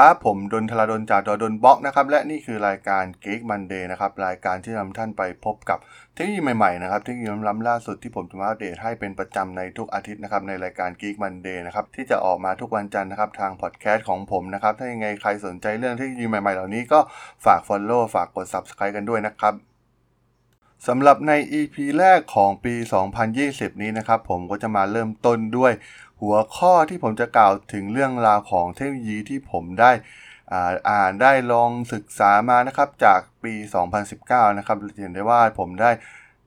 ครับ ผมดล ธราดล จาก ด.ดล็อกนะครับ และนี่คือรายการ Geek Monday นะครับ รายการที่นำท่านไปพบกับเทคโนโลยีใหม่ๆนะครับเทคโนโลยีล้ำล่าสุดที่ผมจะมาอัปเดตให้เป็นประจำในทุกอาทิตย์นะครับในรายการ Geek Monday นะครับที่จะออกมาทุกวันจันทร์นะครับทางพอดแคสต์ของผมนะครับถ้ายังไงใครสนใจเรื่องเทคโนโลยีใหม่ๆเหล่านี้ก็ฝาก Follow ฝากกด Subscribe กันด้วยนะครับสำหรับใน EP แรกของปี 2020 นี้นะครับผมก็จะมาเริ่มต้นด้วย หัวข้อที่ผมจะกล่าวถึงเรื่องราวของเทคโนโลยีที่ผมได้อ่านได้ลองศึกษามานะครับจากปี 2019 นะครับเห็นได้ว่าผมได้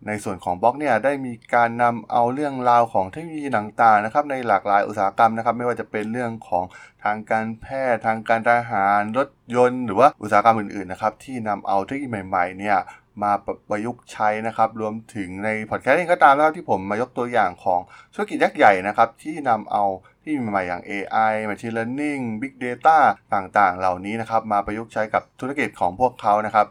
ในส่วนของบล็อกเนี่ยได้มีการนำเอาเรื่องราวของเทคโนโลยีต่างๆนะครับในหลากหลายอุตสาหกรรมนะครับไม่ว่าจะเป็นเรื่องของทางการแพทย์ทางการทหารรถยนต์ หรือว่าอุตสาหกรรมอื่นๆนะครับที่นำเอาเทคโนโลยีใหม่ๆเนี่ย มาประยุกต์ใช้นะครับ รวมถึงในพอดแคสต์เองก็ตามนะครับที่ผมมายกตัวอย่างของธุรกิจยักษ์ใหญ่นะครับ ที่นำเอาที่ใหม่ๆอย่าง AI Machine Learning Big Data ต่างๆ เหล่านี้นะครับ มาประยุกต์ใช้กับธุรกิจของพวกเขานะครับ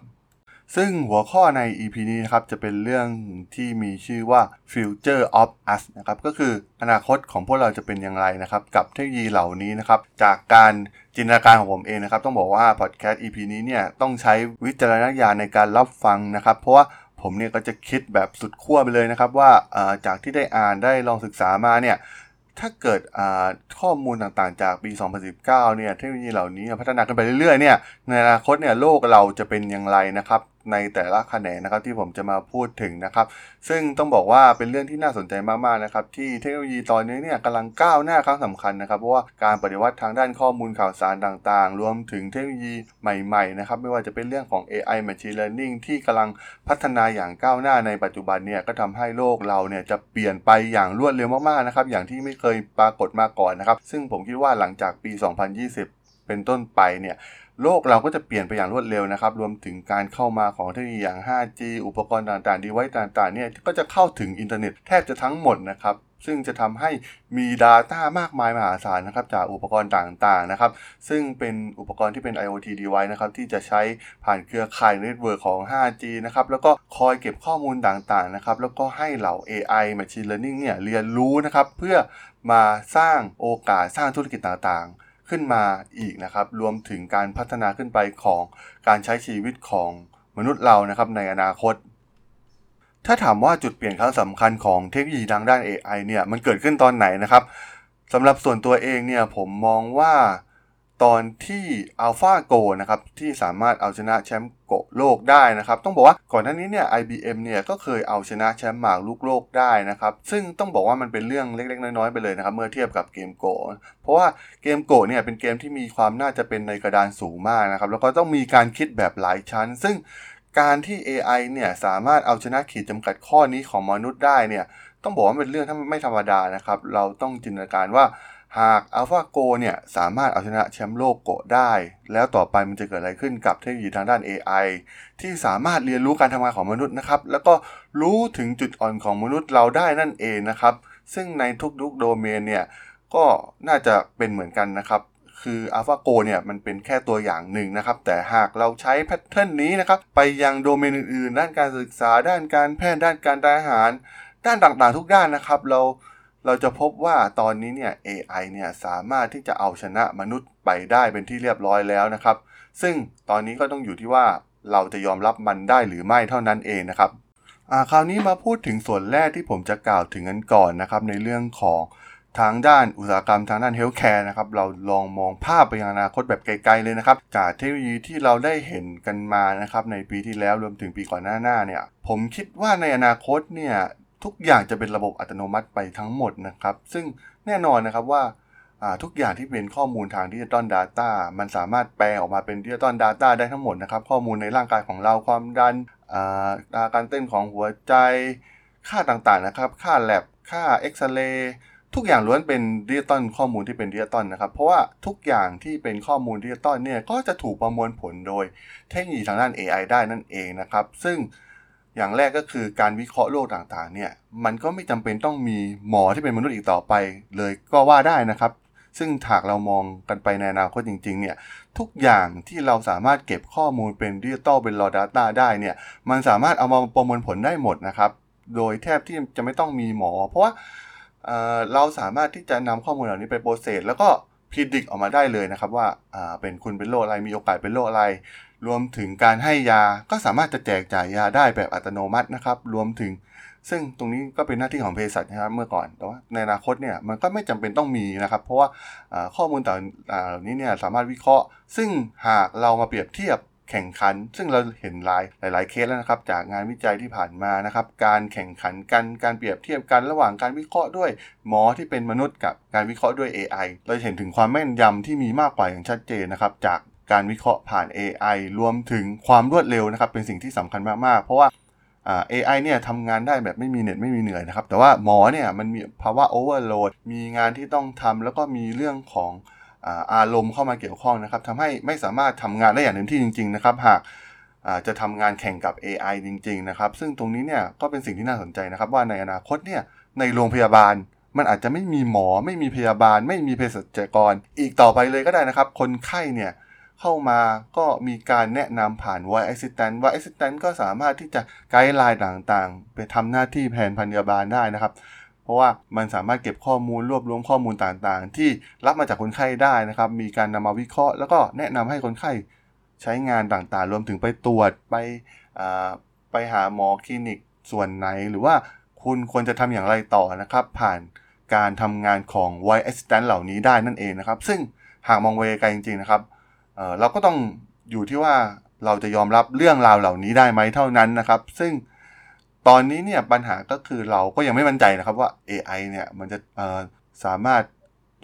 ซึ่งหัวข้อใน EP นี้นะครับจะเป็นเรื่องที่มีชื่อว่า Future of Us นะครับก็คืออนาคตของพวกเราจะเป็นอย่างไรนะครับ กับเทคโนโลยีเหล่านี้นะครับ จากการจินตนาการของผมเองนะครับ ต้องบอกว่าพอดแคสต์ EP นี้เนี่ยต้องใช้วิจารณญาณในการรับฟังนะครับ เพราะว่าผมเนี่ยก็จะคิดแบบสุดขั้วไปเลยนะครับ ว่าจากที่ได้อ่านได้ลองศึกษามาเนี่ยถ้าเกิดข้อมูลต่างๆ จากปี 2019 เนี่ยเทคโนโลยีเหล่านี้พัฒนาขึ้นไปเรื่อยๆ เนี่ยในอนาคตเนี่ยโลกเราจะเป็นอย่างไรนะครับ ในแต่ละแขนงนะครับที่ผมจะมาพูดถึงนะครับ ซึ่งต้องบอกว่าเป็นเรื่องที่น่าสนใจมากๆนะครับที่เทคโนโลยีตอนนี้เนี่ยกำลังก้าวหน้าครั้งสำคัญนะครับเพราะว่าการปฏิวัติทางด้านข้อมูลข่าวสารต่างๆ รวมถึงเทคโนโลยีใหม่ๆนะครับไม่ว่าจะเป็นเรื่องของ AI Machine Learning ที่กำลังพัฒนาอย่างก้าวหน้าในปัจจุบันเนี่ยก็ทำให้โลกเราเนี่ยจะเปลี่ยนไปอย่างรวดเร็วมากๆนะครับอย่างที่ไม่เคยปรากฏมาก่อนนะครับ ซึ่งผมคิดว่าหลังจากปี 2020 เป็นต้นไปเนี่ยโลกเราก็จะเปลี่ยนไปอย่างรวดเร็วนะครับ รวมถึงการเข้ามาของเทคโนโลยีอย่าง 5G อุปกรณ์ต่างๆ device ต่างๆ เนี่ยก็จะเข้าถึงอินเทอร์เน็ตแทบจะทั้งหมดนะครับ ซึ่งจะทำให้มี Data มากมายมหาศาลนะครับ จากอุปกรณ์ต่างๆ นะครับ ซึ่งเป็นอุปกรณ์ที่เป็น IoT device นะครับ ที่จะใช้ผ่านเครือข่าย network ของ 5G นะครับ แล้วก็คอยเก็บข้อมูลต่างๆ นะครับ แล้วก็ให้เหล่า AI Machine Learning เนี่ยเรียนรู้นะครับ เพื่อมาสร้างโอกาสสร้างธุรกิจต่างๆ ขึ้นมาอีกนะครับ รวมถึงการพัฒนาขึ้นไปของการใช้ชีวิตของมนุษย์เรานะครับในอนาคต ถ้าถามว่าจุดเปลี่ยนครั้งสำคัญของเทคโนโลยีทางด้าน AI เนี่ยมันเกิดขึ้นตอนไหนนะครับสำหรับส่วนตัวเองเนี่ยผมมองว่าตอนที่ AlphaGo นะครับที่สามารถเอาชนะแชมป์โก โลกได้นะครับ ต้องบอกว่าก่อนหน้านี้เนี่ย IBM เนี่ยก็เคยเอาชนะแชมป์หมากลูกโลกได้นะครับ ซึ่งต้องบอกว่ามันเป็นเรื่องเล็กๆ น้อยๆ ไปเลยนะครับ เมื่อเทียบกับเกมโกเพราะว่าเกมโกเนี่ยเป็นเกมที่มีความน่าจะเป็นในกระดานสูงมากนะครับ แล้วก็ต้องมีการคิดแบบหลายชั้น ซึ่งการที่ AI เนี่ยสามารถเอาชนะขีดจำกัดข้อนี้ของมนุษย์ได้เนี่ยต้องบอกว่าเป็นเรื่องที่ไม่ธรรมดานะครับ เราต้องจินตนาการว่า หาก AlphaGo เนี่ยสามารถเอาชนะแชมป์โลกโกได้ แล้วต่อไปมันจะเกิดอะไรขึ้นกับเทคโนโลยีทางด้าน AI ที่สามารถเรียนรู้การทำงานของมนุษย์นะครับ แล้วก็รู้ถึงจุดอ่อนของมนุษย์เราได้นั่นเองนะครับ ซึ่งในทุกๆโดเมนเนี่ยก็น่าจะเป็นเหมือนกันนะครับ คือ AlphaGo เนี่ยมันเป็นแค่ตัวอย่างหนึ่งนะครับ แต่หากเราใช้แพทเทิร์นนี้นะครับ ไปยังโดเมนอื่นๆ ด้านการศึกษา ด้านการแพทย์ ด้านการทหาร ด้านต่างๆ ทุกด้านนะครับ เรา เราจะพบว่าตอนนี้เนี่ย AI เนี่ยสามารถที่จะเอาชนะมนุษย์ไปได้เป็นที่เรียบร้อยแล้วนะครับ ซึ่งตอนนี้ก็ต้องอยู่ที่ว่าเราจะยอมรับมันได้หรือไม่เท่านั้นเองนะครับอ่าคราวนี้มาพูดถึงส่วนแรกที่ผมจะกล่าวถึงกันก่อนนะครับในเรื่องของทางด้านอุตสาหกรรมทางด้าน healthcare นะครับเราลองมองภาพไปยังอนาคตแบบไกลๆเลยนะครับจากเทคโนโลยีที่เราได้เห็นกันมานะครับในปีที่แล้วรวมถึงปีก่อนหน้าๆเนี่ยผมคิดว่าในอนาคตเนี่ย ทุกอย่างจะเป็นระบบอัตโนมัติไปทั้งหมดนะครับ ซึ่งแน่นอนนะครับว่าทุกอย่างที่เป็นข้อมูลทางดิจิตอล Data มันสามารถแปลออกมาเป็นดิจิตอล Data ได้ทั้งหมดนะครับ ข้อมูลในร่างกายของเราความดันการเต้นของหัวใจ ค่าต่างๆนะครับ ค่าแลบค่าเอ็กซเรย์ทุกอย่างล้วนเป็นดิจิตอลข้อมูลที่เป็นดิจิตอลนะครับ เพราะว่าทุกอย่างที่เป็นข้อมูลดิจิตอลเนี่ยก็จะถูกประมวลผลโดยเทคโนโลยีทางด้าน AI ได้นั่นเองนะครับ ซึ่ง อย่างแรกก็คือการวิเคราะห์โรคต่างๆ เนี่ย มันก็ไม่จำเป็นต้องมีหมอที่เป็นมนุษย์อีกต่อไป เลยก็ว่าได้นะครับ ซึ่งหากเรามองกันไปในอนาคตจริง ๆ เนี่ย ทุกอย่างที่เราสามารถเก็บข้อมูลเป็นดิจิตอลเป็น raw data ได้เนี่ย มันสามารถเอามาประมวลผลได้หมดนะครับ โดยแทบที่จะไม่ต้องมีหมอ เพราะว่าเเราสามารถที่จะนำข้อมูลเหล่านี้ไปโปรเซสแล้วก็พิจิตรออกมาได้เลยนะครับว่าเป็นคุณเป็นโรคอะไรมีโอกาสเป็นโรคอะไร รวมถึงการให้ยาก็สามารถจะแจกจ่ายยาได้แบบอัตโนมัตินะครับ รวมถึง ซึ่งตรงนี้ก็เป็นหน้าที่ของเภสัชนะครับเมื่อก่อน แต่ว่าในอนาคตเนี่ยมันก็ไม่จำเป็นต้องมีนะครับ เพราะว่าข้อมูลต่างเหล่านี้เนี่ยสามารถวิเคราะห์ ซึ่งหากเรามาเปรียบเทียบแข่งขัน ซึ่งเราเห็นหลายหลาย ๆ เคสแล้วนะครับ จากงานวิจัยที่ผ่านมานะครับ การแข่งขันกันการเปรียบเทียบกันระหว่างการวิเคราะห์ด้วย หมอที่เป็นมนุษย์กับการวิเคราะห์ด้วย AI เราเห็นถึงความแม่นยำที่มีมากกว่าอย่างชัดเจนนะครับ จาก การวิเคราะห์ผ่าน AI รวมถึงความรวดเร็วนะครับ เป็นสิ่งที่สำคัญมากๆ เพราะว่า AI เนี่ยทำงานได้แบบไม่มีเน็ตไม่มีเหนื่อยนะครับ แต่ว่าหมอเนี่ยมันมีภาวะโอเวอร์โหลดมีงานที่ต้องทำแล้วก็มีเรื่องของอารมณ์เข้ามาเกี่ยวข้องนะครับทำให้ไม่สามารถทำงานได้อย่างเต็มที่จริง ๆ นะครับ หากจะทำงานแข่งกับ AI จริง ๆ นะครับ ซึ่งตรงนี้เนี่ยก็เป็นสิ่งที่น่าสนใจนะครับ ว่าในอนาคตเนี่ยในโรงพยาบาลมันอาจจะไม่มีหมอ ไม่มีพยาบาล ไม่มีเภสัชกร อีกต่อไปเลยก็ได้นะครับ คนไข้เนี่ย เข้ามาก็มีการแนะนำผ่าน voice assistant voice assistant ก็สามารถที่จะไกด์ไลน์ต่างๆ ไปทำหน้าที่แทนพยาบาลได้นะครับ เพราะว่ามันสามารถเก็บข้อมูลรวบรวมข้อมูลต่างๆ ที่รับมาจากคนไข้ได้นะครับ มีการนำมาวิเคราะห์ แล้วก็แนะนำให้คนไข้ใช้งานต่างๆ รวมถึงไปตรวจไปไปหาหมอคลินิกส่วนไหน หรือว่าคุณควรจะทำอย่างไรต่อนะครับ ผ่านการทำงานของ voice assistant เหล่านี้ได้นั่นเองนะครับ ซึ่งหากมองไวไกลจริงๆนะครับ เราก็ต้องอยู่ที่ว่าเราจะยอมรับเรื่องราวเหล่านี้ได้ไหมเท่านั้นนะครับ ซึ่งตอนนี้เนี่ยปัญหาก็คือเราก็ยังไม่มั่นใจนะครับว่า AI เนี่ยมันจะสามารถ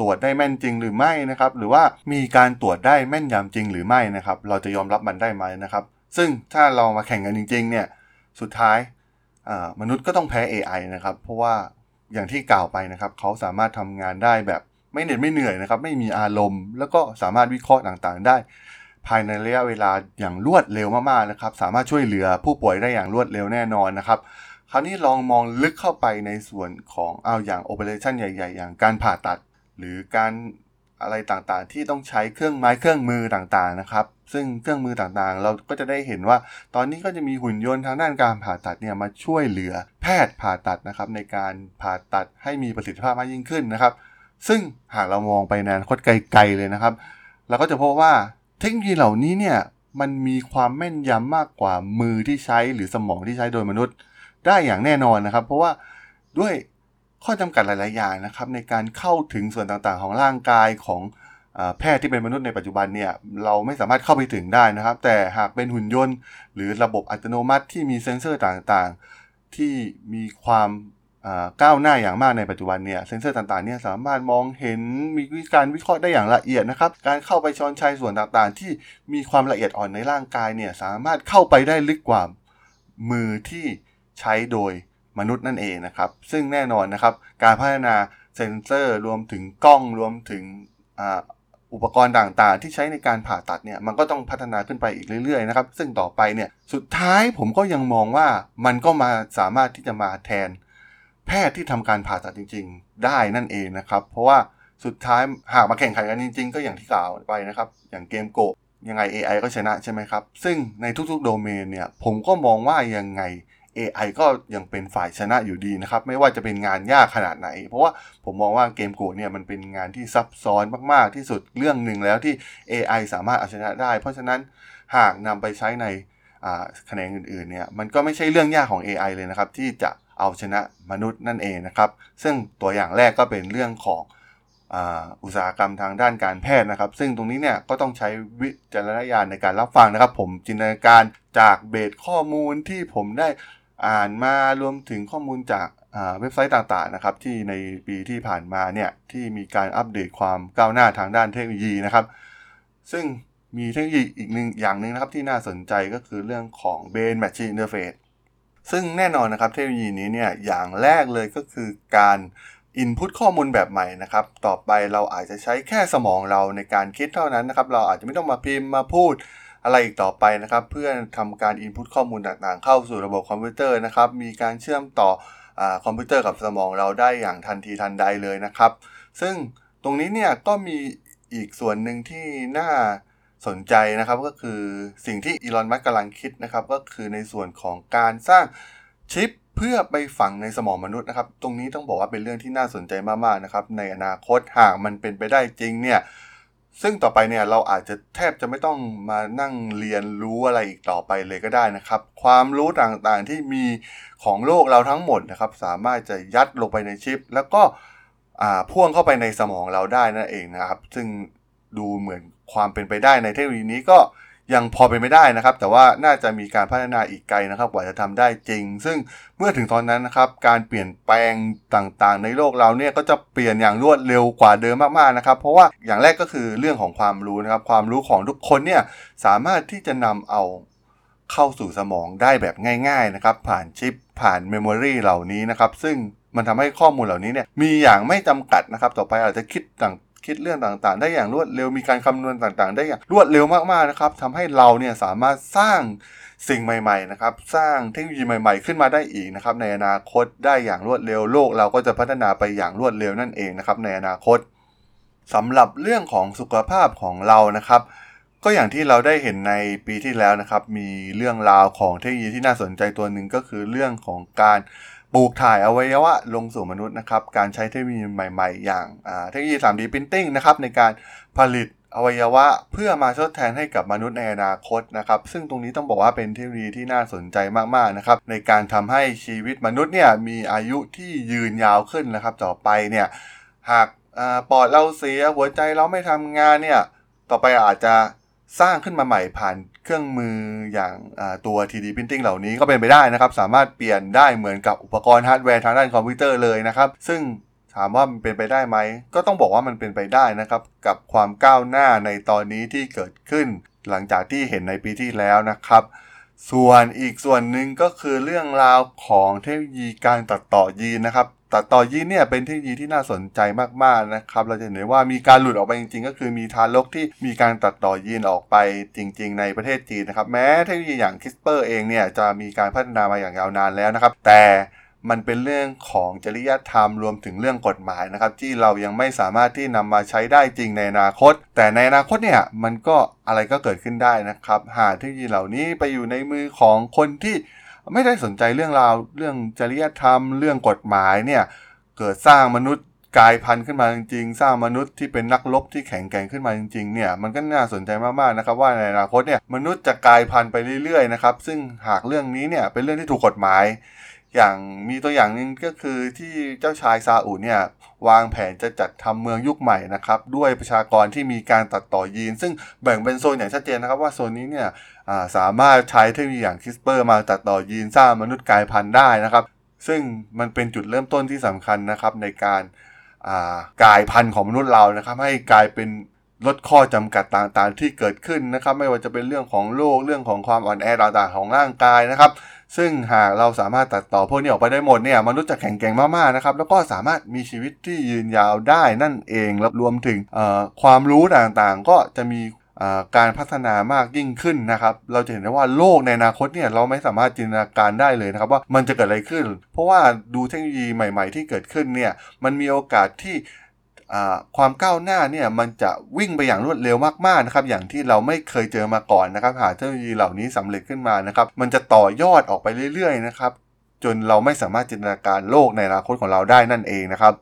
ตรวจได้แม่นจริงหรือไม่นะครับ หรือว่ามีการตรวจได้แม่นยำจริงหรือไม่นะครับ เราจะยอมรับมันได้ไหมนะครับ ซึ่งถ้าเรามาแข่งกันจริง ๆ เนี่ยสุดท้ายมนุษย์ก็ต้องแพ้ AI นะครับ เพราะว่าอย่างที่กล่าวไปนะครับ เขาสามารถทำงานได้แบบ ไม่เหน็ดไม่เหนื่อยนะครับ ไม่มีอารมณ์ แล้วก็สามารถวิเคราะห์ต่างๆ ได้ ภายในระยะเวลาอย่างรวดเร็วมากๆนะครับ สามารถช่วยเหลือผู้ป่วยได้อย่างรวดเร็วแน่นอนนะครับคราวนี้ลองมองลึกเข้าไปในส่วนของเอาอย่างโอเปอเรชันใหญ่ ๆ อย่างการผ่าตัด หรือการอะไรต่างๆ ที่ต้องใช้เครื่องไม้เครื่องมือต่างๆนะครับ ซึ่งเครื่องมือต่างๆ เราก็จะได้เห็นว่า ตอนนี้ก็จะมีหุ่นยนต์ทางด้านการผ่าตัดเนี่ยมาช่วยเหลือแพทย์ผ่าตัดนะครับในการผ่าตัดให้มีประสิทธิภาพมากยิ่งขึ้นนะครับ ซึ่งหากเรามองไปนานคตไกลๆเลยนะครับ เราก็จะพบว่าเทคโนโลยีเหล่านี้เนี่ยมันมีความแม่นยำมากกว่ามือที่ใช้หรือสมองที่ใช้โดยมนุษย์ ได้อย่างแน่นอนนะครับ เพราะว่าด้วยข้อจำกัดหลาย ๆ อย่างนะครับ ในการเข้าถึงส่วนต่างๆ ของร่างกายของแพทย์ที่เป็นมนุษย์ในปัจจุบันเนี่ยเราไม่สามารถเข้าไปถึงได้นะครับ แต่หากเป็นหุ่นยนต์ หรือระบบอัตโนมัติที่มีเซ็นเซอร์ต่างๆ ที่มีความ ก้าวหน้าอย่างมากในปัจจุบันเนี่ยเซนเซอร์ต่างๆเนี่ยสามารถมองเห็นมีการวิเคราะห์ได้อย่างละเอียดนะครับ การเข้าไปช้อนชัยส่วนต่างๆ ที่มีความละเอียดอ่อนในร่างกายเนี่ยสามารถเข้าไปได้ลึกกว่ามือที่ใช้โดยมนุษย์นั่นเองนะครับ ซึ่งแน่นอนนะครับ การพัฒนาเซนเซอร์รวมถึงกล้องรวมถึงอุปกรณ์ต่างๆ ที่ใช้ในการผ่าตัดเนี่ยมันก็ต้องพัฒนาขึ้นไปอีกเรื่อยๆนะครับ ซึ่งต่อไปเนี่ยสุดท้ายผมก็ยังมองว่ามันก็มาสามารถที่จะมาแทน แพทย์ที่ทำการผ่าตัดจริง ๆ ได้นั่นเองนะครับ เพราะว่าสุดท้ายหากมาแข่งขันกันจริง ๆ ก็อย่างที่กล่าวไปนะครับ อย่างเกมโกะยังไง AI ก็ชนะใช่ไหมครับ ซึ่งในทุกๆ โดเมนเนี่ย ผมก็มองว่ายังไง AI ก็ยังเป็นฝ่ายชนะอยู่ดีนะครับ ไม่ว่าจะเป็นงานยากขนาดไหน เพราะว่าผมมองว่าเกมโกดเนี่ยมันเป็นงานที่ซับซ้อนมากๆที่สุดเรื่องหนึ่งแล้วที่ AI สามารถเอาชนะได้ เพราะฉะนั้นหากนำไปใช้ในแขนงอื่นๆเนี่ยมันก็ไม่ใช่เรื่องยากของ AI เลยนะครับ ที่จะ เอาชนะมนุษย์นั่นเองนะครับ ซึ่งตัวอย่างแรกก็เป็นเรื่องของอุตสาหกรรมทางด้านการแพทย์นะครับ ซึ่งตรงนี้เนี่ยก็ต้องใช้วิจารณญาณในการรับฟังนะครับ ผมจินตนาการจากเบสข้อมูลที่ผมได้อ่านมารวมถึงข้อมูลจากเว็บไซต์ต่างๆนะครับ ที่ในปีที่ผ่านมาเนี่ยที่มีการอัปเดตความก้าวหน้าทางด้านเทคโนโลยีนะครับ ซึ่งมีเทคโนโลยีอีกหนึ่งอย่างหนึ่งนะครับที่น่าสนใจก็คือเรื่องของ Brain Machine Interface ซึ่งแน่นอนนะครับเทคโนโลยีนี้เนี่ยอย่างแรกเลยก็คือการ input ข้อมูลแบบใหม่นะครับ ต่อไปเราอาจจะใช้แค่สมองเราในการคิดเท่านั้นนะครับ เราอาจจะไม่ต้องมาพิมพ์มาพูดอะไรอีกต่อไปนะครับ เพื่อทำการ input ข้อมูลต่างๆ เข้าสู่ระบบคอมพิวเตอร์นะครับ มีการเชื่อมต่อคอมพิวเตอร์กับสมองเราได้อย่างทันทีทันใดเลยนะครับ ซึ่งตรงนี้เนี่ยก็มีอีกส่วนหนึ่งที่น่า สนใจนะครับก็คือสิ่งที่อีลอนมัสก์กำลังคิดนะครับก็คือในส่วนของการสร้างชิปเพื่อไปฝังในสมองมนุษย์นะครับ ตรงนี้ต้องบอกว่าเป็นเรื่องที่น่าสนใจมากๆนะครับ ในอนาคตหากมันเป็นไปได้จริงเนี่ย ซึ่งต่อไปเนี่ยเราอาจจะแทบจะไม่ต้องมานั่งเรียนรู้อะไรอีกต่อไปเลยก็ได้นะครับ ความรู้ต่างๆที่มีของโลกเราทั้งหมดนะครับ สามารถจะยัดลงไปในชิป แล้วก็พ่วงเข้าไปในสมองเราได้นั่นเองนะครับ ซึ่งดูเหมือน ความเป็นไปได้ในเทคโนโลยีนี้ก็ยังพอเป็นไม่ได้นะครับ แต่ว่าน่าจะมีการพัฒนาอีกไกลนะครับกว่าจะทำได้จริง ซึ่งเมื่อถึงตอนนั้นนะครับ การเปลี่ยนแปลงต่างๆ ในโลกเราเนี่ยก็จะเปลี่ยนอย่างรวดเร็วกว่าเดิมมากๆนะครับ เพราะว่าอย่างแรกก็คือเรื่องของความรู้นะครับ ความรู้ของทุกคนเนี่ยสามารถที่จะนำเอาเข้าสู่สมองได้แบบง่าย ๆนะครับ ผ่านชิปผ่านเมมโมรีเหล่านี้นะครับ ซึ่งมันทำให้ข้อมูลเหล่านี้เนี่ยมีอย่างไม่จำกัดนะครับ ต่อไปอาจจะคิดต่าง คิดเรื่องต่างๆ ได้อย่างรวดเร็วมีการคำนวณต่างๆ ได้อย่างรวดเร็วมากๆนะครับทำให้เราเนี่ยสามารถสร้างสิ่งใหม่ๆนะครับสร้างเทคโนโลยีใหม่ๆ ขึ้นมาได้อีกนะครับในอนาคตได้อย่างรวดเร็วโลก เราก็จะพัฒนาไปอย่างรวดเร็วนั่นเองนะครับในอนาคตสำหรับเรื่องของสุขภาพของเรานะครับ ก็อย่างที่เราได้เห็นในปีที่แล้วนะครับ มีเรื่องราวของเทคโนโลยีที่น่าสนใจตัวหนึ่งก็คือเรื่องของการ ปลูกถ่ายอวัยวะลงสู่มนุษย์นะครับ การใช้เทคโนโลยีใหม่ๆ อย่างเทคโนโลยี 3D Printing นะครับในการผลิตอวัยวะเพื่อมาทดแทนให้กับมนุษย์ในอนาคตนะครับ ซึ่งตรงนี้ต้องบอกว่าเป็นเทคโนโลยีที่น่าสนใจมากๆนะครับ ในการทำให้ชีวิตมนุษย์เนี่ยมีอายุที่ยืนยาวขึ้นนะครับ ต่อไปเนี่ยหากปอดเราเสียหัวใจเราไม่ทำงานเนี่ยต่อไปอาจจะ สร้างขึ้นมาใหม่ผ่านเครื่องมืออย่างตัว 3D Printing เหล่านี้ก็เป็นไปได้นะครับ สามารถเปลี่ยนได้เหมือนกับอุปกรณ์ฮาร์ดแวร์ทางด้านคอมพิวเตอร์เลยนะครับ ซึ่งถามว่ามันเป็นไปได้ไหม ก็ต้องบอกว่ามันเป็นไปได้นะครับ กับความก้าวหน้าในตอนนี้ที่เกิดขึ้น หลังจากที่เห็นในปีที่แล้วนะครับ ส่วนอีกส่วนหนึ่งก็คือเรื่องราวของเทคโนโลยีการตัดต่อยีนนะครับ ตัดต่อยีนเนี่ยเป็นเทคโนโลยีที่น่าสนใจมากๆนะครับ เราจะเห็นได้ว่ามีการหลุดออกไปจริงๆ ก็คือมีทารกที่มีการตัดต่อยีนออกไปจริง ๆ ในประเทศจีนนะครับ แม้เทคโนโลยีอย่าง CRISPR เองเนี่ยจะมีการพัฒนามาอย่างยาวนานแล้วนะครับ แต่มันเป็นเรื่องของจริยธรรมรวมถึงเรื่องกฎหมายนะครับ ที่เรายังไม่สามารถที่นำมาใช้ได้จริงในอนาคต แต่ในอนาคตเนี่ยมันก็อะไรก็เกิดขึ้นได้นะครับ หากเทคโนโลยีเหล่านี้ไปอยู่ในมือของคนที่ ไม่ได้สนใจเรื่องราวเรื่องจริยธรรม เรื่องกฎหมายเนี่ยเกิดสร้างมนุษย์กายพันธุ์ขึ้นมาจริงๆ สร้างมนุษย์ที่เป็นนักรบที่แข็งแกร่งขึ้นมาจริงๆเนี่ยมันก็น่าสนใจมากๆนะครับว่าในอนาคตเนี่ยมนุษย์จะกลายพันธุ์ไปเรื่อยๆนะครับซึ่งหากเรื่องนี้เนี่ยเป็นเรื่องที่ถูกกฎหมาย อย่างมีตัวอย่างหนึ่งก็คือที่เจ้าชายซาอุเนี่ยวางแผนจะจัดทำเมืองยุคใหม่นะครับ ด้วยประชากรที่มีการตัดต่อยีน ซึ่งแบ่งเป็นโซนอย่างชัดเจนนะครับว่าโซนนี้เนี่ยสามารถใช้เทคโนโลยีอย่างคิสเปอร์มาตัดต่อยีนสร้างมนุษย์กลายพันธุ์ได้นะครับ ซึ่งมันเป็นจุดเริ่มต้นที่สำคัญนะครับในการกลายพันธุ์ของมนุษย์เรานะครับ ให้กลายเป็นลดข้อจำกัดต่างๆ ที่เกิดขึ้นนะครับ ไม่ว่าจะเป็นเรื่องของโรคเรื่องของความอ่อนแอต่างๆของร่างกายนะครับ ซึ่งหากเราสามารถตัดต่อพวกนี้ออกไปได้หมดเนี่ยมนุษย์จะแข็งแกร่งมากๆนะครับแล้วก็สามารถมีชีวิตที่ยืนยาวได้นั่นเองแล้วรวมถึงความรู้ต่างๆ ก็จะมีการพัฒนามากยิ่งขึ้นนะครับ เราจะเห็นได้ว่าโลกในอนาคตเนี่ยเราไม่สามารถจินตนาการได้เลยนะครับว่ามันจะเกิดอะไรขึ้น เพราะว่าดูเทคโนโลยีใหม่ ๆ ที่เกิดขึ้นเนี่ยมันมีโอกาสที่ ความก้าวหน้าเนี่ยมันจะวิ่งไปอย่างรวดเร็วมากๆนะครับอย่างที่เราไม่เคยเจอมาก่อนนะครับหากเทคโนโลยีเหล่านี้สำเร็จขึ้นมานะครับมันจะต่อยอดออกไปเรื่อยๆนะครับจนเราไม่สามารถจินตนาการโลกในอนาคตของเราได้นั่นเองนะครับ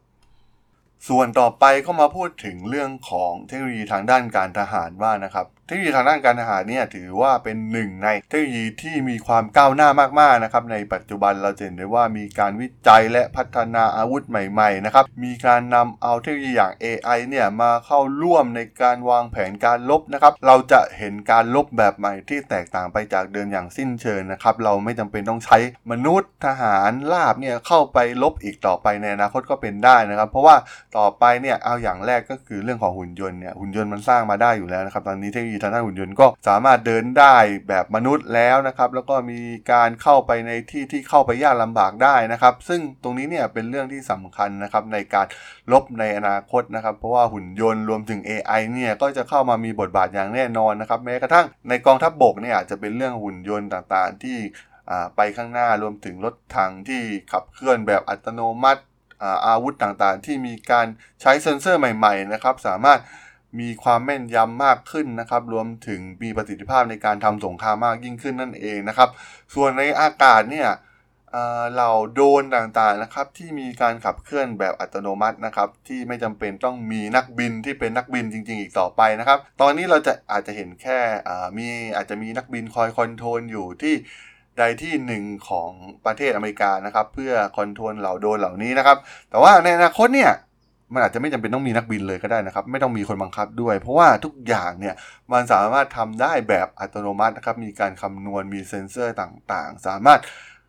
ส่วนต่อไปก็มาพูดถึงเรื่องของเทคโนโลยีทางด้านการทหารว่านะครับ เทคโนโลยีทางด้านการทหารเนี่ยถือว่าเป็นหนึ่งในเทคโนโลยีที่มีความก้าวหน้ามากๆนะครับในปัจจุบันเราเห็นได้ว่ามีการวิจัยและพัฒนาอาวุธใหม่ๆนะครับมีการนำเอาเทคโนโลยีอย่าง AI เนี่ยมาเข้าร่วมในการวางแผนการลบนะครับเราจะเห็นการลบแบบใหม่ที่แตกต่างไปจากเดิมอย่างสิ้นเชิงนะครับเราไม่จำเป็นต้องใช้มนุษย์ทหารลาบเนี่ยเข้าไปลบอีกต่อไปในอนาคตก็เป็นได้นะครับ เพราะว่าต่อไปเนี่ยเอาอย่างแรกก็คือเรื่องของหุ่นยนต์เนี่ยหุ่นยนต์มันสร้างมาได้อยู่แล้วนะครับตอนนี้เทคโนโลยีทางด้านหุ่นยนต์ก็สามารถเดินได้แบบมนุษย์แล้วนะครับแล้วก็มีการเข้าไปในที่ที่เข้าไปยากลำบากได้นะครับ ซึ่งตรงนี้เนี่ยเป็นเรื่องที่สำคัญนะครับในการลบในอนาคตนะครับ เพราะว่าหุ่นยนต์รวมถึง AI เนี่ยก็จะเข้ามามีบทบาทอย่างแน่นอนนะครับแม้กระทั่งในกองทัพบบกเนี่ยอาจจะเป็นเรื่องหุ่นยนต์ต่างๆ ที่ไปข้างหน้า รวมถึงรถถังที่ขับเคลื่อนแบบอัตโนมัติ อาวุธต่างๆ ที่มีการใช้เซ็นเซอร์ใหม่ๆนะครับสามารถมีความแม่นยำมากขึ้นนะครับ รวมถึงมีประสิทธิภาพในการทำสงครามมากยิ่งขึ้นนั่นเองนะครับ ส่วนในอากาศเนี่ยเหล่าโดรนต่างๆนะครับที่มีการขับเคลื่อนแบบอัตโนมัตินะครับ ที่ไม่จำเป็นต้องมีนักบินที่เป็นนักบินจริง ๆ อีกต่อไปนะครับ ตอนนี้เราจะอาจจะเห็นแค่มีอาจจะมีนักบินคอย control อยู่ที่ ใดที่หนึ่งของประเทศอเมริกานะครับ เพื่อ control เหล่าโดรนเหล่านี้นะครับ แต่ว่าในอนาคตเนี่ยมันอาจจะไม่จำเป็นต้องมีนักบินเลยก็ได้นะครับ ไม่ต้องมีคนบังคับด้วย เพราะว่าทุกอย่างเนี่ยมันสามารถทำได้แบบอัตโนมัตินะครับ มีการคำนวณมีเซ็นเซอร์ต่างๆ สามารถ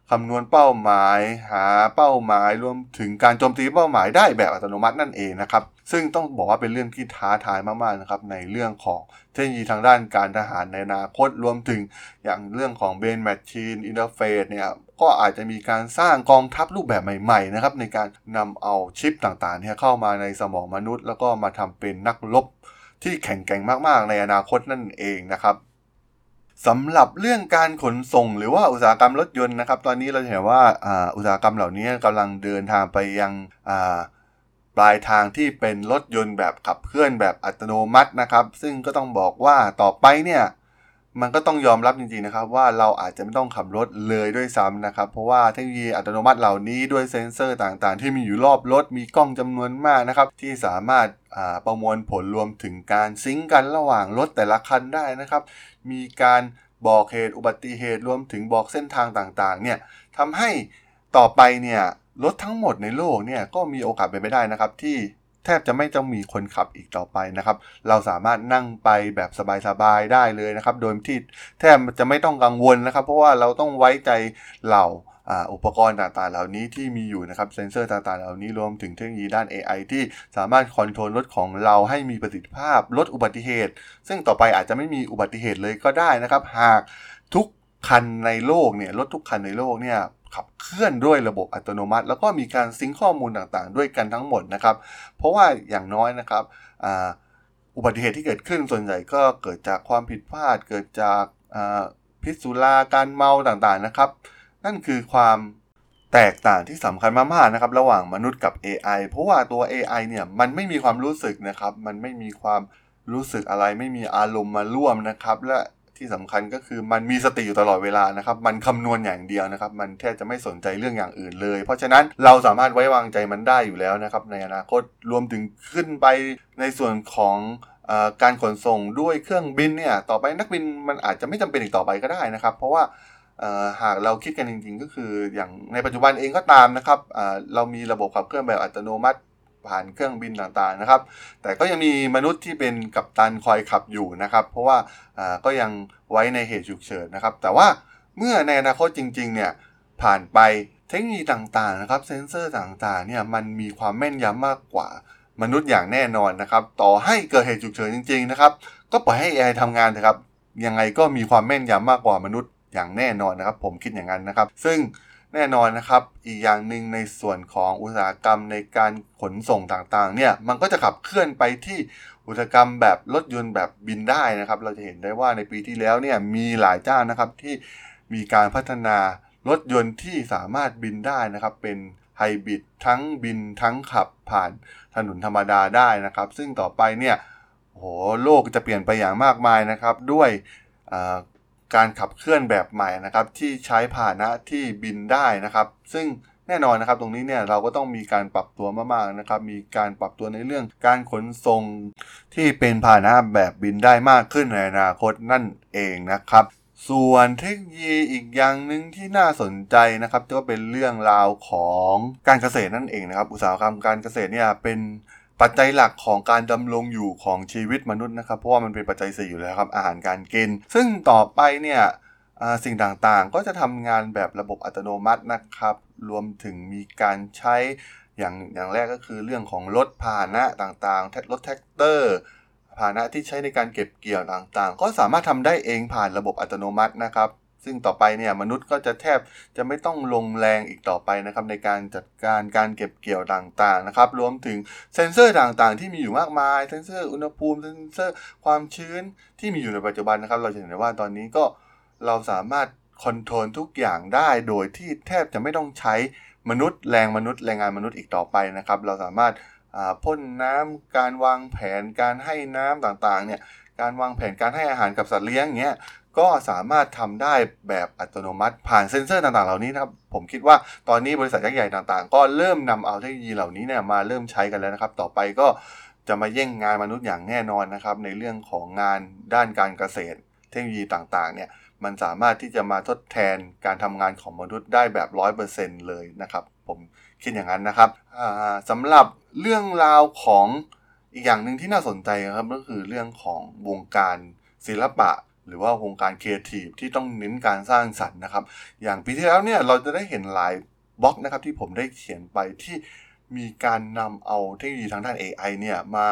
คำนวณเป้าหมายหาเป้าหมายรวมถึงการโจมตีเป้าหมายได้แบบอัตโนมัตินั่นเองนะครับ ซึ่งต้องบอกว่าเป็นเรื่องที่ท้าทายมากๆนะครับในเรื่องของเทคโนโลยีทางด้านการทหารในอนาคตรวมถึงอย่างเรื่องของ Brain Machine Interface เนี่ยก็อาจจะมีการสร้างกองทัพรูปแบบใหม่ๆนะครับในการนำเอาชิปต่างๆเนี่ยเข้ามาในสมองมนุษย์ แล้วก็มาทำเป็นนักรบที่แข็งแกร่งมากๆ ในอนาคตนั่นเองนะครับสำหรับเรื่องการขนส่งหรือว่าอุตสาหกรรมรถยนต์นะครับ ตอนนี้เราเห็นว่าอุตสาหกรรมเหล่านี้กำลังเดินทางไปยัง ปลายทางที่เป็นรถยนต์แบบขับเคลื่อนแบบอัตโนมัตินะครับ ซึ่งก็ต้องบอกว่าต่อไปเนี่ยมันก็ต้องยอมรับจริงๆนะครับ ว่าเราอาจจะไม่ต้องขับรถเลยด้วยซ้ำนะครับ เพราะว่าเทคโนโลยีอัตโนมัติเหล่านี้ด้วยเซ็นเซอร์ต่างๆ ที่มีอยู่รอบรถมีกล้องจำนวนมากนะครับ ที่สามารถประมวลผลรวมถึงการซิงกันระหว่างรถแต่ละคันได้นะครับ มีการบอกเหตุอุบัติเหตุรวมถึงบอกเส้นทางต่างๆเนี่ยทำให้ต่อไปเนี่ย รถทั้งหมดในโลกเนี่ยก็มีโอกาสเป็นไปได้นะครับ ที่แทบจะไม่ต้องมีคนขับอีกต่อไปนะครับ เราสามารถนั่งไปแบบสบายๆได้เลยนะครับ โดยที่แทบจะไม่ต้องกังวลนะครับ เพราะว่าเราต้องไว้ใจเหล่าอุปกรณ์ต่างๆ เหล่านี้ที่มีอยู่นะครับเซนเซอร์ต่างๆ เหล่านี้รวมถึงเทคโนโลยีด้าน AI ที่สามารถคอนโทรลรถของเราให้มีประสิทธิภาพลดอุบัติเหตุ ซึ่งต่อไปอาจจะไม่มีอุบัติเหตุเลยก็ได้นะครับ หากทุกคันในโลกเนี่ยรถทุกคันในโลกเนี่ย ขับเคลื่อนด้วยระบบอัตโนมัติ แล้วก็มีการซิงข้อมูลต่างๆ ด้วยกันทั้งหมดนะครับ เพราะว่าอย่างน้อยนะครับอุบัติเหตุที่เกิดขึ้นส่วนใหญ่ก็เกิดจากความผิดพลาด เกิดจากพิษสุราการเมาต่างๆนะครับ นั่นคือความแตกต่างที่สำคัญมากๆนะครับ ระหว่างมนุษย์กับ AI เพราะว่าตัว AI เนี่ยมันไม่มีความรู้สึกนะครับ มันไม่มีความรู้สึกอะไร ไม่มีอารมณ์มาร่วมนะครับ และ ที่สำคัญก็คือมันมีสติอยู่ตลอดเวลานะครับ มันคำนวณอย่างเดียวนะครับ มันแทบจะไม่สนใจเรื่องอย่างอื่นเลย เพราะฉะนั้นเราสามารถไว้วางใจมันได้อยู่แล้วนะครับ ในอนาคตรวมถึงขึ้นไปในส่วนของอการขนส่งด้วยเครื่องบินเนี่ย ต่อไปนักบินมันอาจจะไม่จำเป็นอีกต่อไปก็ได้นะครับ เพราะว่าหากเราคิดกันจริง ๆ ก็คืออย่างในปัจจุบันเองก็ตามนะครับเรามีระบบขับเคลื่อนแบบอัตโนมัติ ผ่านเครื่องบินต่างๆนะครับ แต่ก็ยังมีมนุษย์ที่เป็นกัปตันคอยขับอยู่นะครับ เพราะว่าก็ยังไว้ในเหตุฉุกเฉินนะครับ แต่ว่าเมื่อในอนาคตจริงๆเนี่ยผ่านไปเทคโนโลยีต่างๆนะครับเซนเซอร์ต่างๆเนี่ยมันมีความแม่นยำมากกว่ามนุษย์อย่างแน่นอนนะครับ ต่อให้เกิดเหตุฉุกเฉินจริง ๆนะครับ ก็ปล่อยให้ AI ทำงานนะครับยังไงก็มีความแม่นยำมากกว่ามนุษย์อย่างแน่นอนนะครับ ผมคิดอย่างนั้นนะครับ ซึ่ง แน่นอนนะครับ อีกอย่างหนึ่งในส่วนของอุตสาหกรรมในการขนส่งต่างๆ เนี่ย มันก็จะขับเคลื่อนไปที่อุตสาหกรรมแบบรถยนต์แบบบินได้นะครับ เราจะเห็นได้ว่าในปีที่แล้วเนี่ยมีหลายเจ้านะครับที่มีการพัฒนารถยนต์ที่สามารถบินได้นะครับ เป็นไฮบริดทั้งบินทั้งขับผ่านถนนธรรมดาได้นะครับ ซึ่งต่อไปเนี่ยโหโลกจะเปลี่ยนไปอย่างมากมายนะครับ ด้วย การขับเคลื่อนแบบใหม่นะครับที่ใช้พาหนะที่บินได้นะครับ ซึ่งแน่นอนนะครับตรงนี้เนี่ยเราก็ต้องมีการปรับตัวมากๆนะครับ มีการปรับตัวในเรื่องการขนส่งที่เป็นพาหนะแบบบินได้มากขึ้นในอนาคตนั่นเองนะครับ ส่วนเทคโนโลยีอีกอย่างหนึ่งที่น่าสนใจนะครับก็เป็นเรื่องราวของการเกษตรนั่นเองนะครับ อุตสาหกรรมการเกษตรเนี่ยเป็น ปัจจัยหลักของการดำรงอยู่ของชีวิตมนุษย์นะครับ เพราะว่ามันเป็นปัจจัยสี่อยู่แล้วครับอาหารการกิน ซึ่งต่อไปเนี่ยสิ่งต่างๆ ก็จะทำงานแบบระบบอัตโนมัตินะครับ รวมถึงมีการใช้อย่างอย่างแรกก็คือเรื่องของรถพาหนะต่างๆรถแทรกเตอร์พาหนะที่ใช้ในการเก็บเกี่ยวต่างๆ ก็สามารถทำได้เองผ่านระบบอัตโนมัตินะครับ ซึ่งต่อไปเนี่ยมนุษย์ก็จะแทบจะไม่ต้องลงแรงอีกต่อไปนะครับในการจัดการการเก็บเกี่ยวต่างๆนะครับรวมถึงเซ็นเซอร์ต่างๆ ที่มีอยู่มากมาย เซ็นเซอร์อุณหภูมิ เซ็นเซอร์ความชื้นที่มีอยู่ในปัจจุบันนะครับ เราจะเห็นได้ว่าตอนนี้ก็เราสามารถ control ทุกอย่างได้โดยที่แทบจะไม่ต้องใช้มนุษย์แรงมนุษย์แรงงานมนุษย์อีกต่อไปนะครับ เราสามารถพ่นน้ำการวางแผนการให้น้ำต่างๆเนี่ย การวางแผนการให้อาหารกับสัตว์เลี้ยงเงี้ยก็สามารถทำได้แบบอัตโนมัติผ่านเซ็นเซอร์ต่างๆเหล่านี้นะครับผมคิดว่าตอนนี้บริษัทยักษ์ใหญ่ต่างๆ ก็เริ่มนำเอาเทคโนโลยีเหล่านี้เนี่ยมาเริ่มใช้กันแล้วนะครับ ต่อไปก็จะมาแย่งงานมนุษย์อย่างแน่นอนนะครับ ในเรื่องของงานด้านการเกษตร เทคโนโลยีต่างๆเนี่ยมันสามารถที่จะมาทดแทนการทำงานของมนุษย์ได้แบบ 100%เลยนะครับ ผมคิดอย่างนั้นนะครับสำหรับเรื่องราวของ อีกอย่างหนึ่งที่น่าสนใจครับก็คือเรื่องของวงการศิลปะ หรือว่าวงการครีเอทีฟที่ต้องเน้นการสร้างสรรค์นะครับ อย่างปีที่แล้วเนี่ยเราจะได้เห็นหลายบล็อกนะครับที่ผมได้เขียนไปที่มีการนำเอาเทคโนโลยีทางด้าน AI เนี่ยมา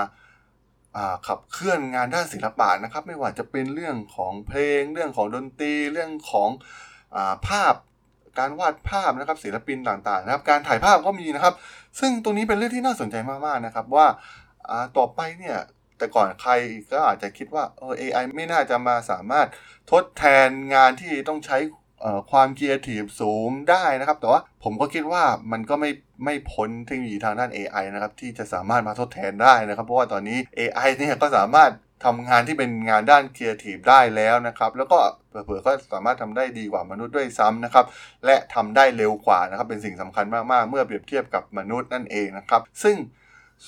ขับเคลื่อนงานด้านศิลปะนะครับ ไม่ว่าจะเป็นเรื่องของเพลง เรื่องของดนตรี เรื่องของอภาพการวาดภาพนะครับศิลปินต่างๆนะครับ การถ่ายภาพก็มีนะครับ ซึ่งตรงนี้เป็นเรื่องที่น่าสนใจมากๆนะครับว่า ต่อไปเนี่ยแต่ก่อนใครก็อาจจะคิดว่าเออ AI ไม่น่าจะมาสามารถทดแทนงานที่ต้องใช้ความครีเอทีฟสูงได้นะครับ แต่ว่าผมก็คิดว่ามันก็ไม่ไม่พ้นเทคโนโลยีทางด้าน AI นะครับที่จะสามารถมาทดแทนได้นะครับ เพราะว่าตอนนี้ AI เนี่ยก็สามารถทำงานที่เป็นงานด้านครีเอทีฟได้แล้วนะครับ แล้วก็เผลอๆก็สามารถทำได้ดีกว่ามนุษย์ด้วยซ้ำนะครับ และทำได้เร็วกว่านะครับ เป็นสิ่งสำคัญมาก ๆ เมื่อเปรียบเทียบกับมนุษย์นั่นเองนะครับ ซึ่ง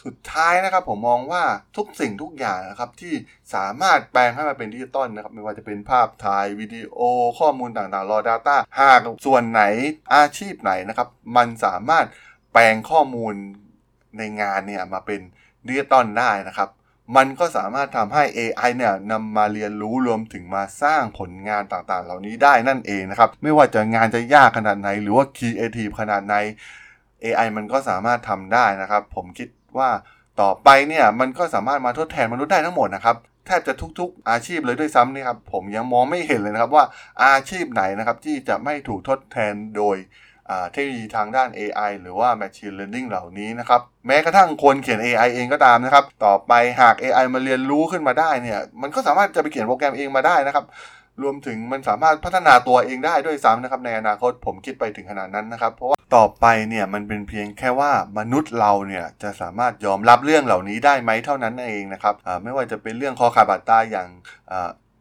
สุดท้ายนะครับผมมองว่าทุกสิ่งทุกอย่างนะครับที่สามารถแปลงให้มาเป็นดิจิตอลนะครับไม่ว่าจะเป็นภาพถ่ายวิดีโอข้อมูลต่างๆรอ Data หากส่วนไหนอาชีพไหนนะครับ มันสามารถแปลงข้อมูลในงานเนี่ยมาเป็นดิจิตอลได้นะครับ มันก็สามารถทำให้ AI เนี่ยนำมาเรียนรู้รวมถึงมาสร้างผลงานต่างๆ เหล่านี้ได้นั่นเองนะครับ ไม่ว่าจะงานจะยากขนาดไหน หรือว่าครีเอทีฟขนาดไหน AI มันก็สามารถทำได้นะครับ ผมคิด ว่าต่อไปเนี่ยมันก็สามารถมาทดแทนมนุษย์ได้ทั้งหมดนะครับแทบจะทุกๆ อาชีพเลยด้วยซ้ำนี่ครับผมยังมองไม่เห็นเลยนะครับว่าอาชีพไหนนะครับที่จะไม่ถูกทดแทนโดยเทคโนโลยีทางด้าน AI หรือว่า Machine Learning เหล่านี้นะครับ แม้กระทั่งคนเขียน AI เองก็ตามนะครับ ต่อไปหาก AI มาเรียนรู้ขึ้นมาได้เนี่ย มันก็สามารถจะไปเขียนโปรแกรมเองมาได้นะครับ รวมถึงมันสามารถพัฒนาตัวเองได้ด้วยซ้ำนะครับในอนาคตผมคิดไปถึงขนาดนั้นนะครับ เพราะว่าต่อไปเนี่ยมันเป็นเพียงแค่ว่ามนุษย์เราเนี่ยจะสามารถยอมรับเรื่องเหล่านี้ได้ไหมเท่านั้นเองนะครับไม่ว่าจะเป็นเรื่องคอขาดบาดตายอย่าง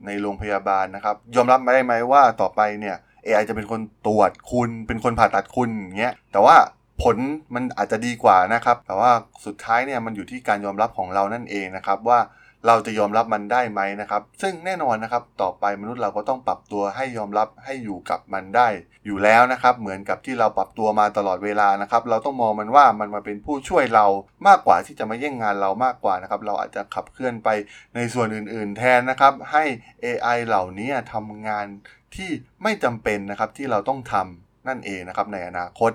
ในโรงพยาบาลนะครับ ยอมรับได้ไหมว่าต่อไปเนี่ย AI จะเป็นคนตรวจคุณ เป็นคนผ่าตัดคุณอย่างเงี้ยแต่ว่าผลมันอาจจะดีกว่านะครับ แต่ว่าสุดท้ายเนี่ยมันอยู่ที่การยอมรับของเรานั่นเองนะครับว่า เราจะยอมรับมันได้ไหมนะครับ ซึ่งแน่นอนนะครับต่อไปมนุษย์เราก็ต้องปรับตัวให้ยอมรับให้อยู่กับมันได้ อยู่แล้วนะครับเหมือนกับที่เราปรับตัวมาตลอดเวลานะครับ เราต้องมองมันว่ามันมาเป็นผู้ช่วยเรามากกว่าที่จะมาแย่งงานเรามากกว่านะครับ เราอาจจะขับเคลื่อนไปในส่วนอื่น ๆ แทนนะครับ ให้ AI เหล่านี้ทำงานที่ไม่จำเป็นนะครับที่เราต้องทำนั่นเองนะครับในอนาคต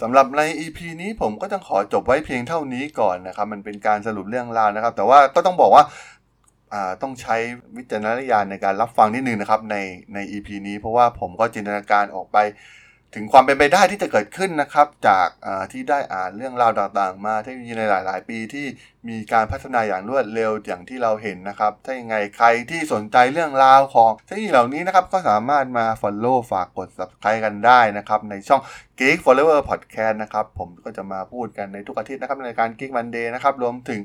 สำหรับใน EP นี้ผมก็ต้องขอจบไว้เพียงเท่านี้ก่อนนะครับ มันเป็นการสรุปเรื่องราวนะครับ แต่ว่าก็ต้องบอกว่าต้องใช้วิจารณญาณในการรับฟังนิดนึงนะครับในใน EP นี้เพราะว่าผมก็จินตนาการออกไป ถึงความเป็นไปได้ที่จะเกิดขึ้นนะครับ จากที่ได้อ่านเรื่องราวต่างๆ มาเทคโนโลยีในหลาย ๆ ปีที่มีการพัฒนาอย่างรวดเร็วอย่างที่เราเห็นนะครับ ถ้ายังไงใครที่สนใจเรื่องราวของเทคโนโลยีเหล่านี้นะครับ ก็สามารถมา Follow ฝากกด Subscribe กันได้นะครับ ในช่อง Geek Forever Podcast นะครับ ผมก็จะมาพูดกันในทุกอาทิตย์นะครับในการ Geek Monday นะครับรวมถึง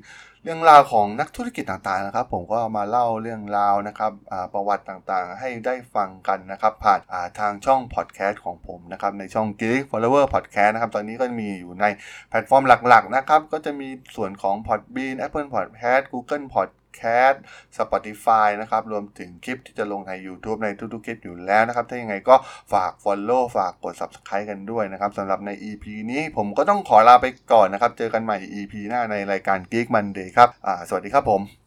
รื่องราวของนักธุรกิจต่างๆนะครับ ผมก็มาเล่าเรื่องราวนะครับประวัติต่างๆ ให้ได้ฟังกันนะครับ ผ่านทางช่องพอดแคสต์ของผมนะครับในช่อง Geek Flower Podcast นะครับ ตอนนี้ก็มีอยู่ในแพลตฟอร์มหลักๆนะครับ ก็จะมีส่วนของ Podbean Apple Podcast Google Podcast Spotify นะครับ รวมถึงคลิปที่จะลงใน YouTube ในทุกๆคลิปอยู่แล้วนะครับ ถ้ายังไงก็ฝาก Follow ฝากกด Subscribe กันด้วยนะครับสำหรับใน EP นี้ผมก็ต้องขอลาไปก่อนนะครับ เจอกันใหม่ EP หน้าในรายการ Geek Monday ครับ สวัสดีครับผม